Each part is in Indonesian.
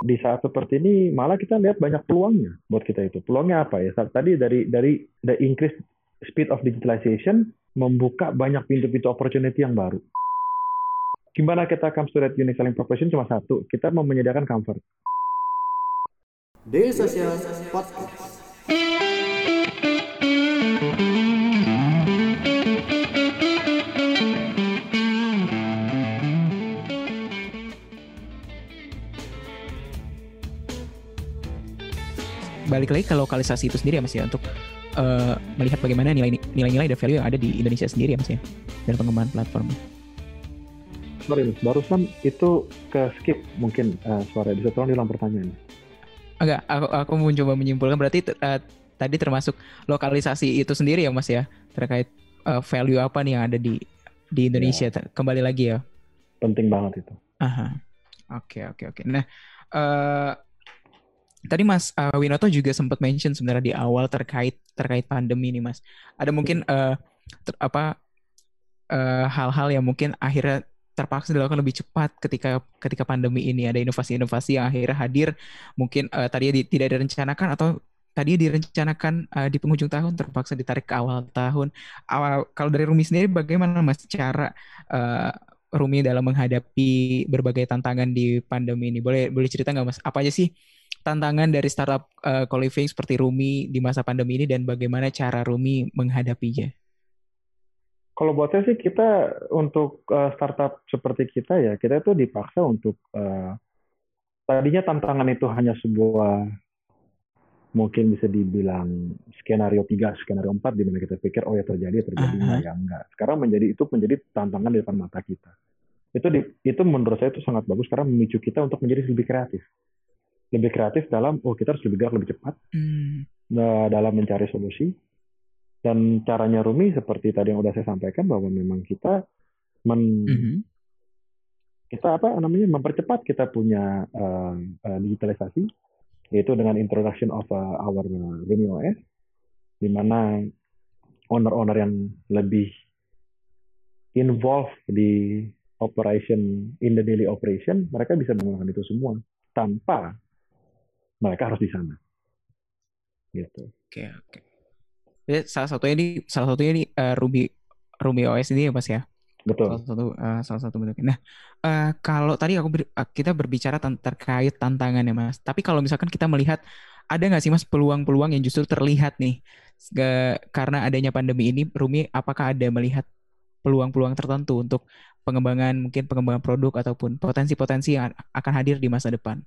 di saat seperti ini malah kita lihat banyak peluangnya buat kita itu. Peluangnya apa ya? Tadi dari dari the increase speed of digitalization membuka banyak pintu-pintu opportunity yang baru. Gimana kita comes to that unique selling proposition cuma satu, kita mau menyediakan comfort. Daily Social Podcast. Balik lagi ke lokalisasi itu sendiri ya mas ya untuk uh, melihat bagaimana nilai-nilai dan value yang ada di Indonesia sendiri ya mas ya dan pengembangan platform. Sorry mas, barusan itu ke skip mungkin uh, suara bisa tolong diulang pertanyaannya. Enggak, aku, aku mencoba menyimpulkan berarti uh, tadi termasuk lokalisasi itu sendiri ya mas ya terkait uh, value apa nih yang ada di di Indonesia ya. kembali lagi ya. Penting banget itu. Aha. Oke oke oke. Nah uh, Tadi Mas uh, Winoto juga sempat mention sebenarnya di awal terkait terkait pandemi ini Mas. Ada mungkin uh, ter, apa hal eh, hal-hal yang mungkin akhirnya terpaksa dilakukan lebih cepat ketika ketika pandemi ini ada inovasi-inovasi yang akhirnya hadir mungkin uh, tadi di, tidak direncanakan atau tadi direncanakan uh, di penghujung tahun terpaksa ditarik ke awal tahun. Awal kalau dari Rumi sendiri bagaimana Mas cara uh, Rumi dalam menghadapi berbagai tantangan di pandemi ini? Boleh boleh cerita nggak Mas? Apa aja sih tantangan dari startup uh, co-living seperti Rumi di masa pandemi ini dan bagaimana cara Rumi menghadapinya? Kalau buat saya sih kita untuk uh, startup seperti kita ya kita itu dipaksa untuk uh, tadinya tantangan itu hanya sebuah mungkin bisa dibilang skenario 3, skenario 4 di mana kita pikir oh ya terjadi terjadi uh -huh. ya enggak. Sekarang menjadi itu menjadi tantangan di depan mata kita. Itu di, itu menurut saya itu sangat bagus karena memicu kita untuk menjadi lebih kreatif lebih kreatif dalam oh kita harus lebih gerak lebih cepat hmm. nah, dalam mencari solusi dan caranya Rumi seperti tadi yang udah saya sampaikan bahwa memang kita men hmm. kita apa namanya mempercepat kita punya uh, uh, digitalisasi yaitu dengan introduction of uh, our Rumi OS di mana owner-owner yang lebih involved di operation in the daily operation mereka bisa menggunakan itu semua tanpa mereka harus di sana. Gitu. Oke, oke. Jadi salah satunya ini salah satunya ini uh, Ruby Ruby OS ini ya Mas ya. Betul. Salah satu uh, salah satu bentuknya. Nah, uh, kalau tadi aku ber, uh, kita berbicara terkait tantangan ya Mas. Tapi kalau misalkan kita melihat ada nggak sih Mas peluang-peluang yang justru terlihat nih Gak, karena adanya pandemi ini Rumi apakah ada melihat peluang-peluang tertentu untuk pengembangan mungkin pengembangan produk ataupun potensi-potensi yang akan hadir di masa depan?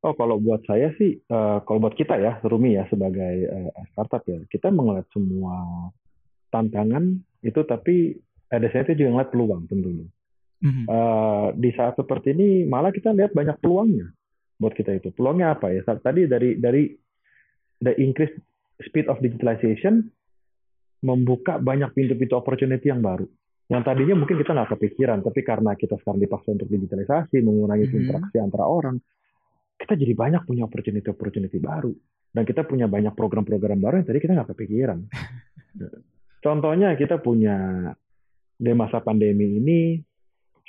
Oh, kalau buat saya sih, uh, kalau buat kita ya, Rumi ya sebagai uh, startup ya, kita melihat semua tantangan itu, tapi ada saya itu juga ngeliat peluang tentunya. Mm-hmm. Uh, di saat seperti ini malah kita lihat banyak peluangnya buat kita itu. Peluangnya apa ya? Tadi dari dari the increase speed of digitalization membuka banyak pintu-pintu opportunity yang baru. Yang tadinya mungkin kita nggak kepikiran, tapi karena kita sekarang dipaksa untuk digitalisasi, mengurangi mm-hmm. interaksi antara orang, kita jadi banyak punya opportunity-opportunity baru. Dan kita punya banyak program-program baru yang tadi kita nggak kepikiran. Contohnya kita punya di masa pandemi ini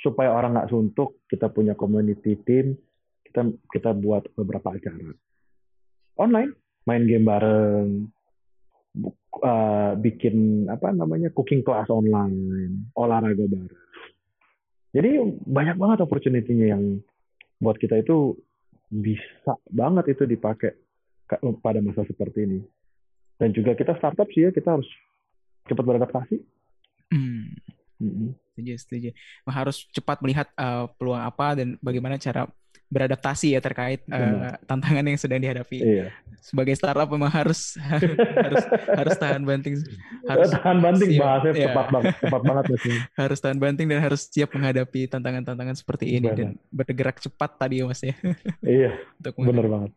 supaya orang nggak suntuk, kita punya community team, kita kita buat beberapa acara online, main game bareng, uh, bikin apa namanya cooking class online, olahraga bareng. Jadi banyak banget opportunity-nya yang buat kita itu bisa banget itu dipakai pada masa seperti ini. Dan juga kita startup sih ya, kita harus cepat beradaptasi. Hmm. hmm Setuju, setuju. Harus cepat melihat uh, peluang apa dan bagaimana cara beradaptasi ya terkait uh, tantangan yang sedang dihadapi. Iya. Sebagai startup memang harus harus harus tahan banting. Harus tahan banting siap, bahasanya ya. tepat banget, tepat banget sih. harus tahan banting dan harus siap menghadapi tantangan-tantangan seperti ini Benar. dan bergerak cepat tadi ya Mas ya. iya. Untuk benar banget.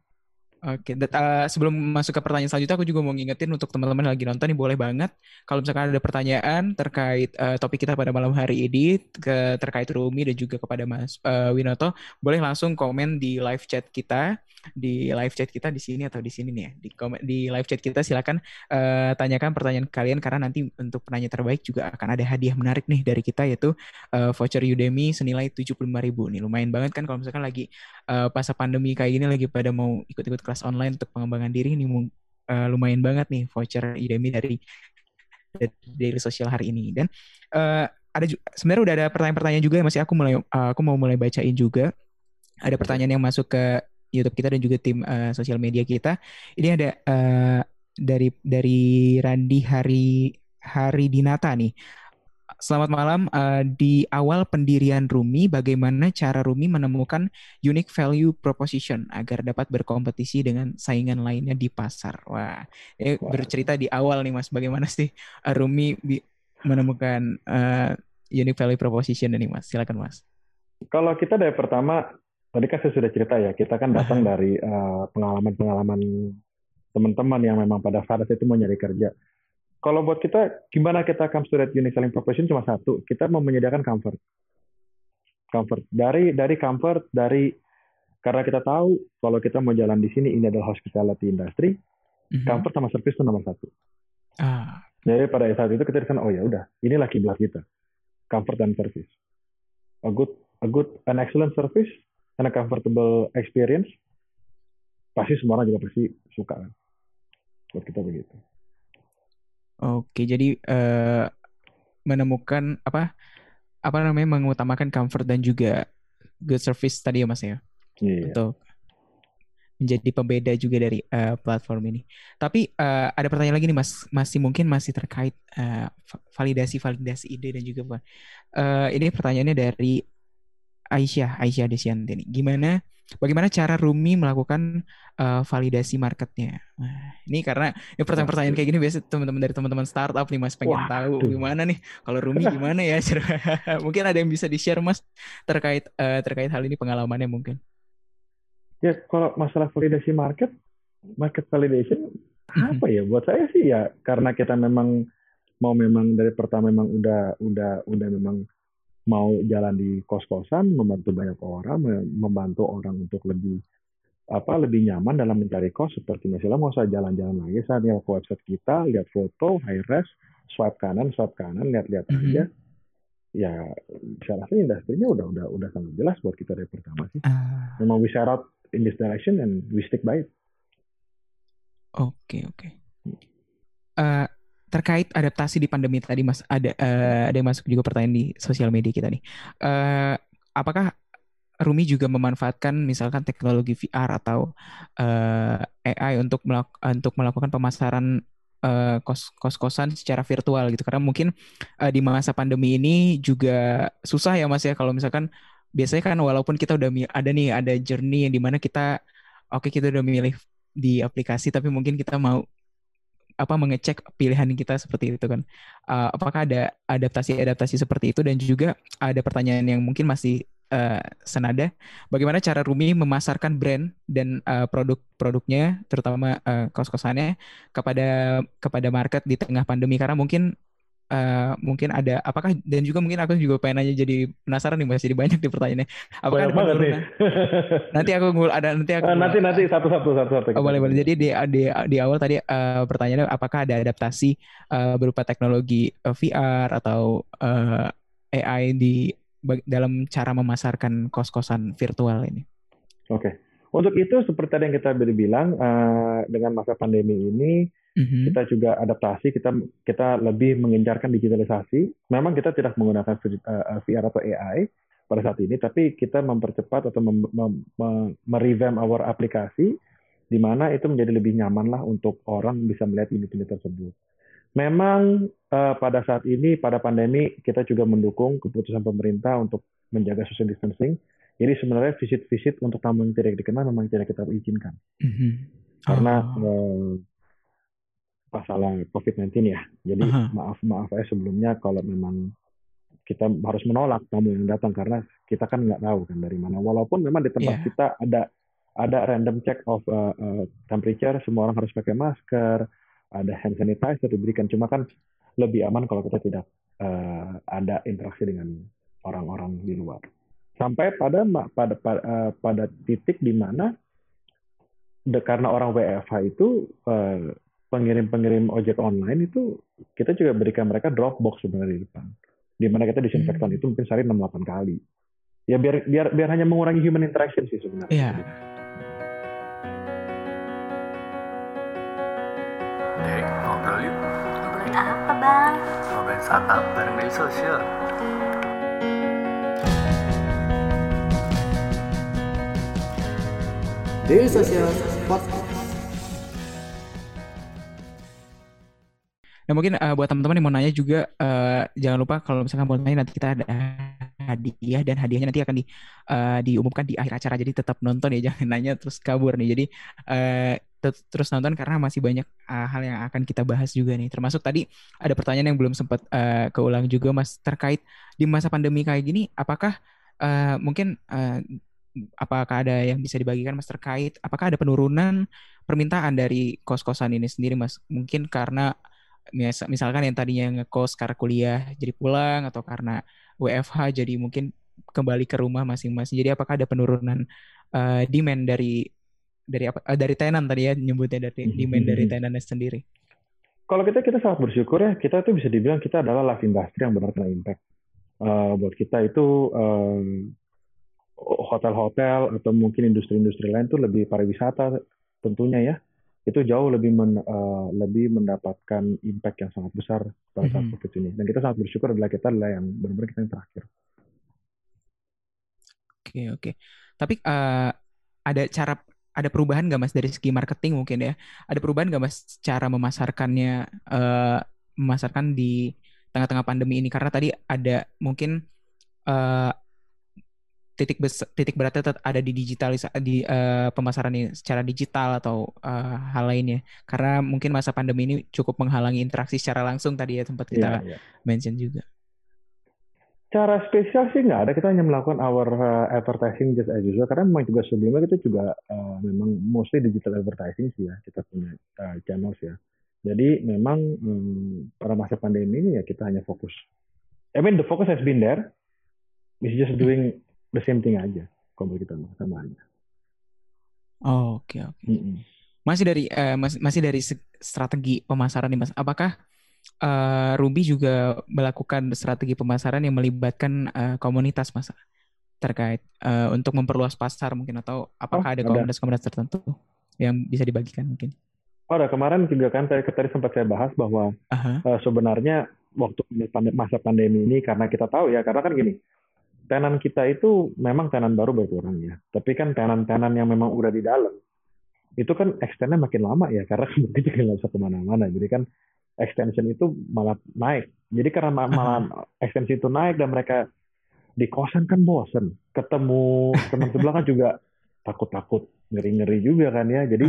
Oke, okay. uh, sebelum masuk ke pertanyaan selanjutnya, aku juga mau ngingetin untuk teman-teman yang lagi nonton nih boleh banget kalau misalkan ada pertanyaan terkait uh, topik kita pada malam hari ini ke terkait Rumi dan juga kepada Mas uh, Winoto, boleh langsung komen di live chat kita di live chat kita di sini atau di sini nih ya. Di komen, di live chat kita silakan uh, tanyakan pertanyaan kalian karena nanti untuk penanya terbaik juga akan ada hadiah menarik nih dari kita yaitu uh, voucher Udemy senilai 75.000 nih. Lumayan banget kan kalau misalkan lagi uh, pas pandemi kayak gini lagi pada mau ikut-ikut kelas online untuk pengembangan diri ini uh, lumayan banget nih voucher Udemy dari dari sosial hari ini. Dan uh, ada sebenarnya udah ada pertanyaan-pertanyaan juga masih aku mulai uh, aku mau mulai bacain juga. Ada pertanyaan yang masuk ke YouTube kita dan juga tim uh, sosial media kita. Ini ada uh, dari dari Randi Hari Hari Dinata nih Selamat malam. Uh, di awal pendirian Rumi, bagaimana cara Rumi menemukan unique value proposition agar dapat berkompetisi dengan saingan lainnya di pasar? Wah, ini bercerita di awal nih Mas, bagaimana sih uh, Rumi menemukan uh, unique value proposition ini Mas? Silakan Mas. Kalau kita dari pertama, tadi kan saya sudah cerita ya, kita kan datang dari pengalaman-pengalaman uh, teman-teman yang memang pada saat itu mau nyari kerja kalau buat kita, gimana kita comes to that unique selling proposition cuma satu, kita mau menyediakan comfort. Comfort. Dari dari comfort, dari karena kita tahu kalau kita mau jalan di sini ini adalah hospitality industry, mm-hmm. comfort sama service itu nomor satu. Ah. Jadi pada saat itu kita di sana, oh ya udah, inilah kiblat kita, comfort dan service. A good, a good, an excellent service and a comfortable experience, pasti semua orang juga pasti suka kan. Buat kita begitu. Oke, jadi uh, menemukan apa apa namanya mengutamakan comfort dan juga good service tadi ya Mas ya. Iya. Untuk menjadi pembeda juga dari uh, platform ini. Tapi uh, ada pertanyaan lagi nih Mas, masih mungkin masih terkait validasi validasi ide dan juga uh, ini pertanyaannya dari Aisyah, Aisyah Desianti nih. Gimana bagaimana cara Rumi melakukan uh, validasi marketnya? Nah, ini karena ini pertanyaan-pertanyaan kayak gini biasa teman-teman dari teman-teman startup nih Mas pengen Wah, tahu aduh. gimana nih kalau Rumi gimana ya? mungkin ada yang bisa di-share Mas terkait uh, terkait hal ini pengalamannya mungkin. Ya, kalau masalah validasi market, market validation mm-hmm. apa ya? Buat saya sih ya karena kita memang mau memang dari pertama memang udah udah udah memang mau jalan di kos-kosan, membantu banyak orang, membantu orang untuk lebih apa lebih nyaman dalam mencari kos seperti misalnya mau usah jalan-jalan lagi saya ke website kita lihat foto high res swipe kanan swipe kanan lihat-lihat mm -hmm. aja ya saya rasa industrinya udah udah udah sangat jelas buat kita dari pertama sih uh. memang we share out in this direction and we stick by it oke okay, oke okay. uh, terkait adaptasi di pandemi tadi mas. Ada uh, ada yang masuk juga pertanyaan di sosial media kita nih. Uh, apakah Rumi juga memanfaatkan misalkan teknologi VR atau uh, eh, AI untuk melak untuk melakukan pemasaran kos kos kosan secara virtual gitu? Karena mungkin uh, di masa pandemi ini juga susah ya mas ya. Kalau misalkan biasanya kan walaupun kita udah ada nih ada journey yang di mana kita oke okay, kita udah milih di aplikasi tapi mungkin kita mau apa mengecek pilihan kita seperti itu kan. Uh, apakah ada adaptasi-adaptasi seperti itu dan juga ada pertanyaan yang mungkin masih uh, senada. Bagaimana cara Rumi memasarkan brand dan uh, produk-produknya, terutama uh, kos-kosannya kepada kepada market di tengah pandemi karena mungkin uh, mungkin ada apakah dan juga mungkin aku juga pengen nanya jadi penasaran nih masih banyak di pertanyaannya. Apakah banyak banget nih. Nanti aku ngul ada nanti aku uh, nanti nanti satu satu satu satu. Oh, boleh boleh. Jadi di di di awal tadi uh, pertanyaannya apakah ada adaptasi uh, berupa teknologi uh, VR atau uh, AI di dalam cara memasarkan kos-kosan virtual ini? Oke. Okay. untuk itu seperti yang kita bilang uh, dengan masa pandemi ini hmm Kita juga adaptasi, kita kita lebih mengencarkan digitalisasi. Memang kita tidak menggunakan VR eh, atau AI pada saat ini, tapi kita mempercepat atau mem, mem, merevamp our aplikasi di mana itu menjadi lebih nyaman lah untuk orang bisa melihat unit-unit tersebut. Memang uh, pada saat ini pada pandemi kita juga mendukung keputusan pemerintah untuk menjaga social distancing. Jadi sebenarnya visit-visit untuk tamu yang tidak dikenal memang tidak kita izinkan. Mm-hmm. Karena uh, masalah COVID-19 ya. Jadi uh-huh. maaf maaf ya sebelumnya kalau memang kita harus menolak tamu yang datang karena kita kan nggak tahu kan dari mana. Walaupun memang di tempat yeah. kita ada ada random check of uh, uh, temperature, semua orang harus pakai masker, ada hand sanitizer diberikan. Cuma kan lebih aman kalau kita tidak uh, ada interaksi dengan orang-orang di luar. Sampai pada pada pada, uh, pada titik di mana karena orang WFH itu uh, pengirim-pengirim ojek online itu kita juga berikan mereka Dropbox sebenarnya di depan. Di mana kita disinfektan hmm. itu mungkin sehari 6-8 kali. ya biar biar biar hanya mengurangi human interaction sih sebenarnya. Iya. Dek, ngobrol yuk. Ngobrolin apa bang? Ngobrolin startup bareng media sosial. Daily Social Podcast. Nah mungkin uh, buat teman-teman yang mau nanya juga uh, jangan lupa kalau misalkan mau nanya nanti kita ada hadiah dan hadiahnya nanti akan di uh, diumumkan di akhir acara. Jadi tetap nonton ya jangan nanya terus kabur nih. Jadi uh, terus nonton karena masih banyak uh, hal yang akan kita bahas juga nih. Termasuk tadi ada pertanyaan yang belum sempat uh, keulang juga mas terkait di masa pandemi kayak gini apakah uh, mungkin uh, apakah ada yang bisa dibagikan mas terkait apakah ada penurunan permintaan dari kos-kosan ini sendiri mas? Mungkin karena misalkan yang tadinya ngekos karena kuliah jadi pulang atau karena WFH jadi mungkin kembali ke rumah masing-masing. Jadi apakah ada penurunan uh, demand dari dari apa uh, dari tenan tadi ya nyebutnya dari hmm, demand dari hmm, hmm. tenannya sendiri? Kalau kita kita sangat bersyukur ya kita tuh bisa dibilang kita adalah live industry yang benar kena impact. Uh, buat kita itu hotel-hotel atau mungkin industri-industri lain tuh lebih pariwisata tentunya ya itu jauh lebih men, uh, lebih mendapatkan impact yang sangat besar pada saat mm -hmm. COVID ini. Dan kita sangat bersyukur adalah kita adalah yang benar-benar kita yang terakhir. Oke okay, oke. Okay. Tapi uh, ada cara ada perubahan nggak mas dari segi marketing mungkin ya? Ada perubahan nggak mas cara memasarkannya uh, memasarkan di tengah-tengah pandemi ini? Karena tadi ada mungkin uh, titik besar, titik beratnya ada di digitalisasi di uh, pemasaran ini secara digital atau uh, hal lainnya karena mungkin masa pandemi ini cukup menghalangi interaksi secara langsung tadi ya tempat kita yeah, yeah. mention juga. Cara spesial sih nggak ada kita hanya melakukan our uh, advertising just as usual karena memang juga sebelumnya kita juga uh, memang mostly digital advertising sih ya kita punya uh, channels ya. Jadi memang um, pada masa pandemi ini ya kita hanya fokus. I mean the focus has been there. It's just doing the same thing aja kalau kita sama aja. Oh, oke okay, oke. Okay. Mm -mm. Masih dari uh, masih masih dari strategi pemasaran nih Mas. Apakah uh, Ruby juga melakukan strategi pemasaran yang melibatkan uh, komunitas Mas terkait uh, untuk memperluas pasar mungkin atau apakah oh, ada komunitas-komunitas tertentu yang bisa dibagikan mungkin? Oh, ada kemarin juga kan tadi, tadi sempat saya bahas bahwa uh -huh. uh, sebenarnya waktu masa pandemi ini karena kita tahu ya karena kan gini tenan kita itu memang tenan baru berkurang ya. Tapi kan tenan-tenan yang memang udah di dalam, itu kan extendnya makin lama ya, karena berarti juga nggak bisa ke mana-mana. Jadi kan extension itu malah naik. Jadi karena malah extension itu naik dan mereka di kosan kan bosen. Ketemu teman sebelah kan juga takut-takut, ngeri-ngeri juga kan ya. Jadi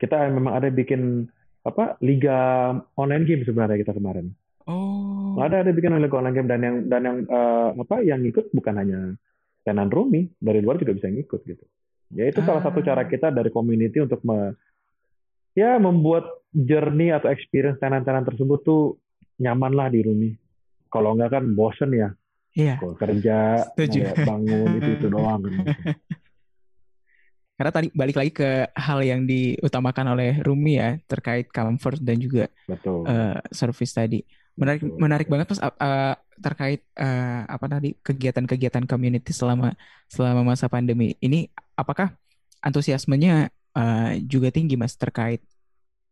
kita memang ada bikin apa liga online game sebenarnya kita kemarin. Oh. Ada ada bikin Lego online game dan yang dan yang uh, apa yang ikut bukan hanya tenan Rumi, dari luar juga bisa ngikut gitu. Ya itu ah. salah satu cara ah. kita dari community untuk me, ya membuat journey atau experience tenan-tenan tersebut tuh nyaman lah di Rumi. Kalau enggak kan bosen ya. Iya. Kalau kerja, bangun itu itu doang kan. Karena tadi balik lagi ke hal yang diutamakan oleh Rumi ya terkait comfort dan juga Betul. Uh, service tadi. Menarik menarik banget mas uh, terkait uh, apa tadi kegiatan-kegiatan community selama selama masa pandemi ini apakah antusiasmenya uh, juga tinggi mas terkait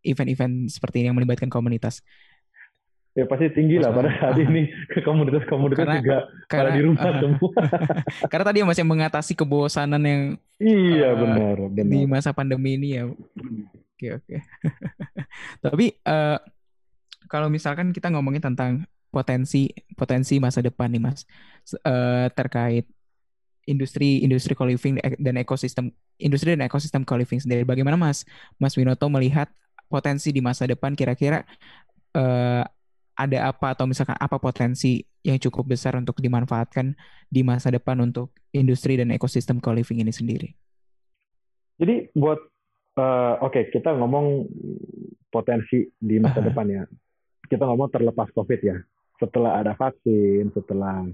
event-event seperti ini yang melibatkan komunitas? Ya pasti tinggi lah pada saat uh, ini komunitas-komunitas karena, juga karena, pada di rumah uh, semua. karena tadi masih mengatasi kebosanan yang iya uh, benar, benar di masa pandemi ini ya. Oke oke. Tapi uh, kalau misalkan kita ngomongin tentang potensi potensi masa depan nih mas uh, terkait industri industri co-living dan ekosistem industri dan ekosistem co-living sendiri bagaimana mas? Mas Winoto melihat potensi di masa depan kira-kira uh, ada apa atau misalkan apa potensi yang cukup besar untuk dimanfaatkan di masa depan untuk industri dan ekosistem co-living ini sendiri? Jadi buat uh, oke okay, kita ngomong potensi di masa uh depan ya kita ngomong terlepas COVID ya. Setelah ada vaksin, setelah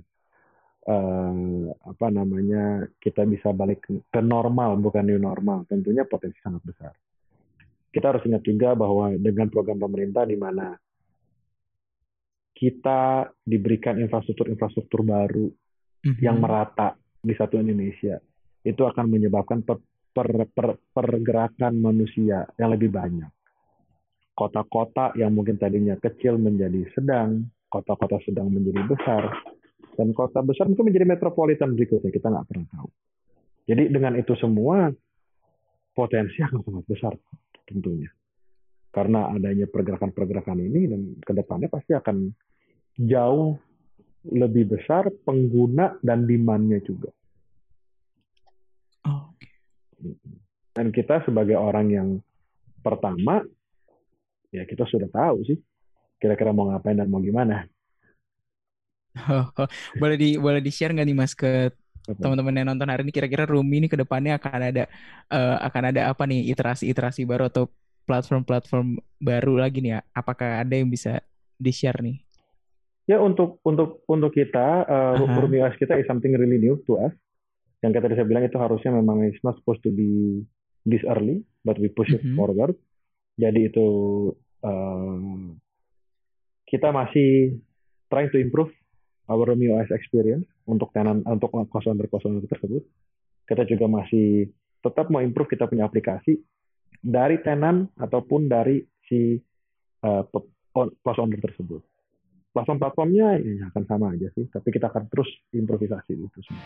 uh, apa namanya kita bisa balik ke normal bukan new normal, tentunya potensi sangat besar. Kita harus ingat juga bahwa dengan program pemerintah di mana kita diberikan infrastruktur-infrastruktur baru mm-hmm. yang merata di satu Indonesia itu akan menyebabkan per, per, per, pergerakan manusia yang lebih banyak. Kota-kota yang mungkin tadinya kecil menjadi sedang, kota-kota sedang menjadi besar, dan kota besar mungkin menjadi metropolitan berikutnya kita nggak pernah tahu. Jadi dengan itu semua potensi akan sangat besar tentunya. Karena adanya pergerakan-pergerakan ini dan ke depannya pasti akan jauh lebih besar pengguna dan demand-nya juga. Oh, oke. Dan kita sebagai orang yang pertama, ya kita sudah tahu sih kira-kira mau ngapain dan mau gimana. boleh di boleh di share nggak nih mas ke teman-teman yang nonton hari ini kira-kira Rumi ini ke depannya akan ada eh, akan ada apa nih iterasi-iterasi baru atau platform-platform baru lagi nih ya? Apakah ada yang bisa di-share nih? Ya untuk untuk untuk kita uh, Aha. Rumi OS kita is something really new to us. Yang kita bisa bilang itu harusnya memang it's not supposed to be this early, but we push it Mhm. forward. Jadi itu um, kita masih trying to improve our OS experience untuk tenan untuk cost owner tersebut. Kita juga masih tetap mau improve kita punya aplikasi dari tenan ataupun dari si uh, tersebut platform-platformnya ya akan sama aja sih, tapi kita akan terus improvisasi itu semua.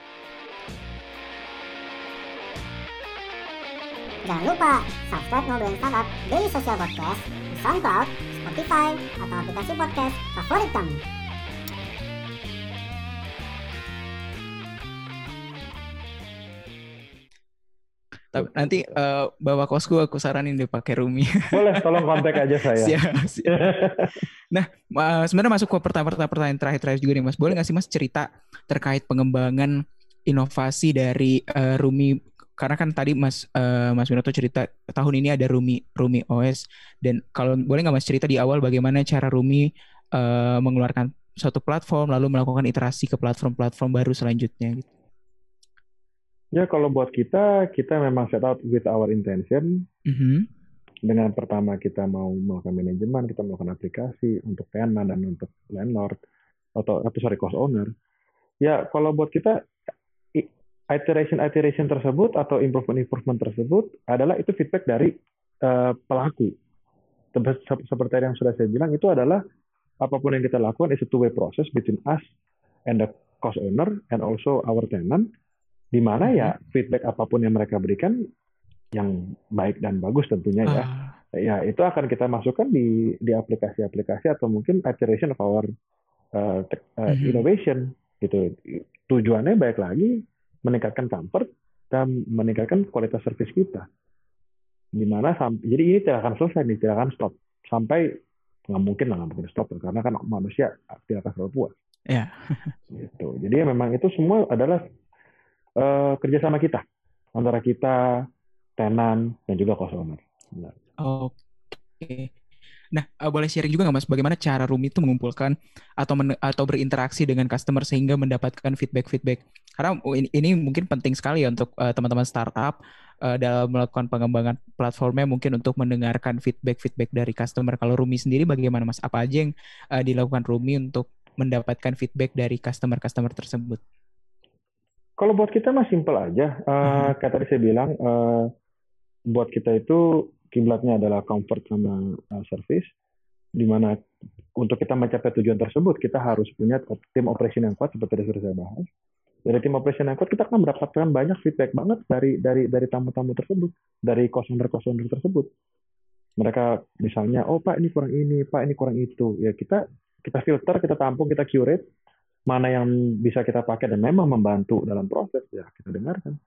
Jangan lupa subscribe Ngobrolin Startup Daily Social Podcast di SoundCloud, Spotify, atau aplikasi podcast favorit kamu. Tapi nanti eh, bawa kosku aku saranin deh pakai Rumi. Boleh, tolong kontak aja saya. Siap, siap. Nah, eh, sebenarnya masuk ke pertanyaan pertanyaan terakhir-terakhir juga nih Mas. Boleh nggak sih Mas cerita terkait pengembangan inovasi dari eh, Rumi? Karena kan tadi Mas eh, Mas Winoto cerita tahun ini ada Rumi Rumi OS dan kalau boleh nggak Mas cerita di awal bagaimana cara Rumi eh, mengeluarkan suatu platform lalu melakukan iterasi ke platform-platform baru selanjutnya gitu. ya kalau buat kita, kita memang set out with our intention. Mhm. Dengan pertama kita mau melakukan manajemen, kita melakukan aplikasi untuk tenant dan untuk landlord atau atau sorry cost owner. Ya kalau buat kita iteration-iteration tersebut atau improvement-improvement tersebut adalah itu feedback dari eh, pelaku. Sep- sep- Seperti yang sudah saya bilang itu adalah apa pun yang kita lakukan is a two-way process between us and the cost owner and also our tenant. Di mana ya feedback apa pun yang mereka berikan yang baik dan bagus tentunya ya Ah, ya itu akan kita masukkan di di aplikasi-aplikasi atau mungkin iteration of our uh, uh, innovation gitu tujuannya baik lagi meningkatkan comfort dan meningkatkan kualitas service kita di mana jadi ini tidak akan selesai nih tidak akan stop sampai nggak mungkin lah nggak mungkin stop karena kan manusia tidak akan selalu puas Ya. gitu jadi memang itu semua adalah uh, kerjasama kita antara kita tenan dan juga cost owner Benar. Oke. Nah, eh, boleh sharing juga nggak Mas bagaimana cara Rumi itu mengumpulkan atau men- atau berinteraksi dengan customer sehingga mendapatkan feedback-feedback. Karena oh, ini, ini mungkin penting sekali ya untuk eh, teman-teman startup eh, dalam melakukan pengembangan platformnya mungkin untuk mendengarkan feedback-feedback dari customer. Kalau Rumi sendiri bagaimana Mas? Apa aja yang eh, dilakukan Rumi untuk mendapatkan feedback dari customer-customer tersebut? Kalau buat kita mah simple aja. Eh, Mhm. Kayak tadi saya bilang, eh, buat kita itu kiblatnya adalah comfort sama eh, service, di mana untuk kita mencapai tujuan tersebut kita harus punya tim operation yang kuat seperti yang sudah saya bahas. Dari tim operation yang kuat kita akan mendapatkan banyak feedback banget dari dari dari tamu-tamu tersebut, dari customer-customer tersebut. Mereka misalnya, oh pak ini kurang ini, pak ini kurang itu. Ya kita kita filter, kita tampung, kita curate mana yang bisa kita pakai dan memang membantu dalam proses ya kita dengarkan.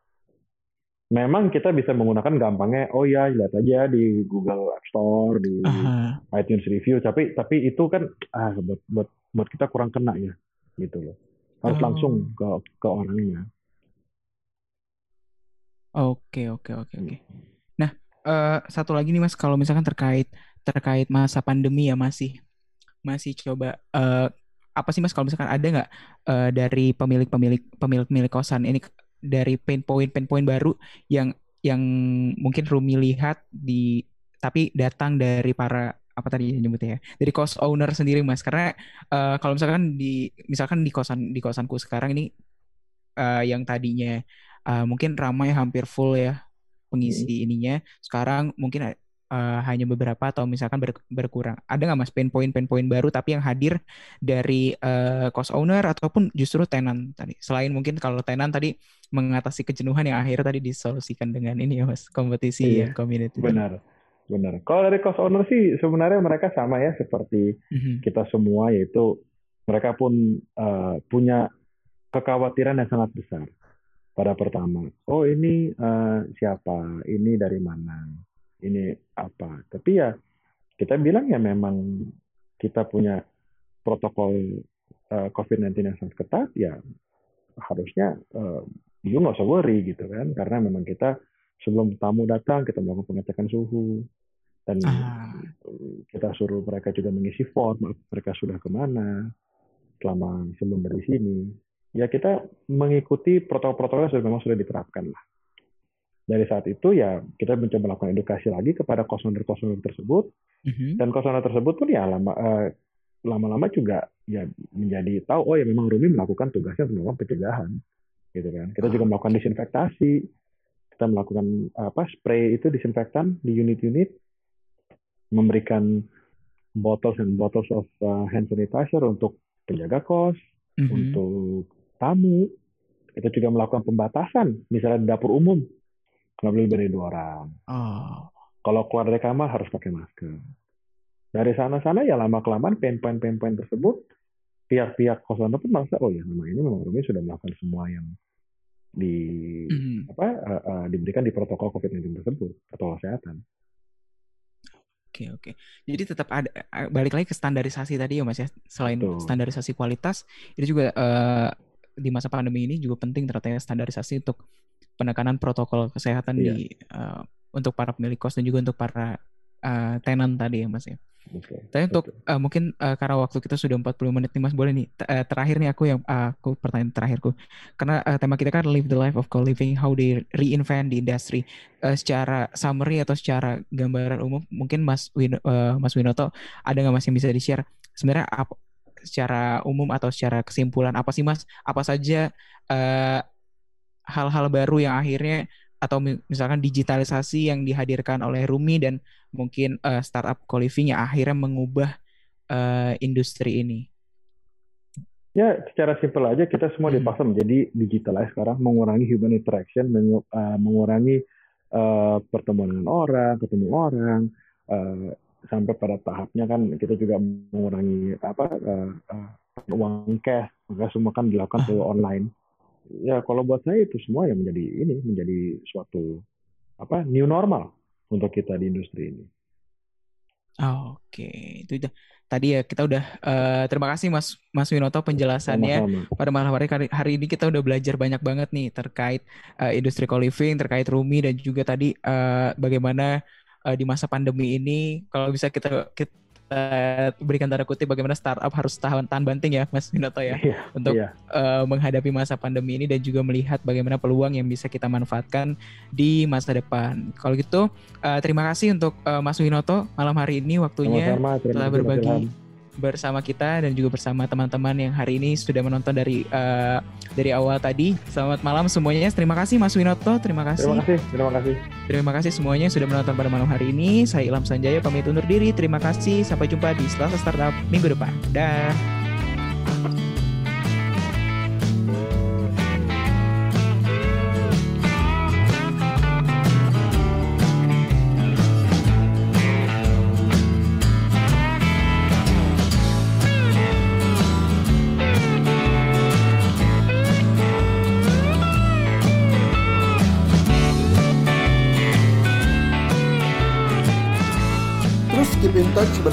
Memang kita bisa menggunakan gampangnya, oh ya lihat aja di Google App Store, di Aha. iTunes Review, tapi tapi itu kan ah buat buat buat kita kurang kena ya, gitu loh. Harus Oh. langsung ke ke orangnya. Oke, oke, oke, oke. Nah, eh, satu lagi nih Mas, kalau misalkan terkait terkait masa pandemi ya masih masih coba eh, apa sih Mas kalau misalkan ada nggak eh, dari pemilik-pemilik pemilik-pemilik kosan ini dari pain point pain point baru yang yang mungkin Rumi lihat di tapi datang dari para apa tadi nyebutnya ya? Dari cost owner sendiri Mas. Karena eh, kalau misalkan di misalkan di kosan di kosanku sekarang ini uh, yang tadinya uh, mungkin ramai hampir full ya pengisi ininya. Sekarang mungkin uh, hanya beberapa atau misalkan ber, berkurang. Ada nggak mas pain point pain point baru tapi yang hadir dari uh, cost owner ataupun justru tenant tadi? Selain mungkin kalau tenant tadi mengatasi kejenuhan yang akhirnya tadi disolusikan dengan ini ya mas kompetisi Iya, ya community. Benar, benar. Kalau dari cost owner sih sebenarnya mereka sama ya seperti Mhm. kita semua yaitu mereka pun uh, punya kekhawatiran yang sangat besar pada pertama. Oh ini uh, siapa? Ini dari mana? Ini apa? Tapi ya kita bilang ya memang kita punya protokol uh, COVID-19 yang sangat ketat ya harusnya uh, you nggak usah worry gitu kan karena memang kita sebelum tamu datang kita melakukan pengecekan suhu dan Ah. kita suruh mereka juga mengisi form mereka sudah ke mana selama sebelum dari sini ya kita mengikuti protokol-protokol yang sudah memang sudah diterapkan lah dari saat itu ya kita mencoba melakukan edukasi lagi kepada customer-customer tersebut. Mhm. dan customer tersebut pun ya lama eh, lama-lama juga ya menjadi tahu oh ya memang Rumi melakukan tugasnya untuk melakukan pencegahan gitu kan. Kita juga melakukan disinfektasi. Kita melakukan apa spray itu disinfektan di unit-unit. Memberikan bottles and bottles of uh, hand sanitizer untuk penjaga kos Mhm. untuk tamu. Kita juga melakukan pembatasan misalnya di dapur umum nggak boleh lebih dari dua orang Oh. kalau keluar dari kamar harus pakai masker. Dari sana-sana ya lama kelamaan pain point pain point tersebut pihak-pihak kosan pun merasa oh ya memang ini memang Rumi sudah melakukan semua yang di Mhm. apa eh, eh, diberikan di protokol COVID-19 tersebut atau kesehatan. Oke oke. Jadi tetap ada eh, balik lagi ke standarisasi tadi ya Mas ya. Selain Betul. standarisasi kualitas, itu juga eh, di masa pandemi ini juga penting ternyata ya standarisasi untuk penekanan protokol kesehatan Iya. di eh, untuk para pemilik kos dan juga untuk para eh, tenant tadi ya Mas ya. Oke. Tapi untuk betul. eh, mungkin eh, karena waktu kita sudah 40 menit nih Mas, boleh nih t- eh, terakhir nih aku yang eh, aku pertanyaan terakhirku. Karena eh, tema kita kan live the life of co-living how they reinvent the industry. Eh, secara summary atau secara gambaran umum mungkin Mas Win eh, Mas Winoto ada nggak Mas yang bisa di-share sebenarnya apa secara umum atau secara kesimpulan apa sih Mas? Apa saja eh, hal-hal baru yang akhirnya atau mi- misalkan digitalisasi yang dihadirkan oleh Rumi dan mungkin eh, startup co-living yang akhirnya mengubah eh, industri ini. Ya, secara simpel aja kita semua Hmm. dipaksa menjadi digitalized sekarang, mengurangi human interaction, mengu- eh, mengurangi eh, pertemuan dengan orang, ketemu orang, eh, sampai pada tahapnya kan kita juga mengurangi apa eh, eh, uang cash, maka semua kan dilakukan ke online. Ya, kalau buat saya itu semua yang menjadi ini menjadi suatu apa new normal untuk kita di industri ini. Oh, Oke, itu udah tadi ya kita udah eh, terima kasih Mas Mas Winoto penjelasannya. Sama-sama. pada malam hari hari- ini kita udah belajar banyak banget nih terkait eh, industri co-living, terkait Rumi dan juga tadi eh, bagaimana eh, di masa pandemi ini kalau bisa kita kita berikan tanda kutip bagaimana startup harus tahan tahan banting ya Mas Winoto ya Iya, untuk iya. eh, menghadapi masa pandemi ini dan juga melihat bagaimana peluang yang bisa kita manfaatkan di masa depan. Kalau gitu eh, terima kasih untuk eh, Mas Winoto malam hari ini waktunya. Terima telah berbagi Ilham. Bersama kita dan juga bersama teman-teman yang hari ini sudah menonton dari eh, dari awal tadi. Selamat malam semuanya. Terima kasih Mas Winoto, terima kasih. Terima kasih, terima kasih. Terima kasih semuanya yang sudah menonton pada malam hari ini. Saya Ilham Sanjaya pamit undur diri. Terima kasih. Sampai jumpa di Selasa Startup minggu depan. Dah.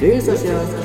Daily Social Podcast.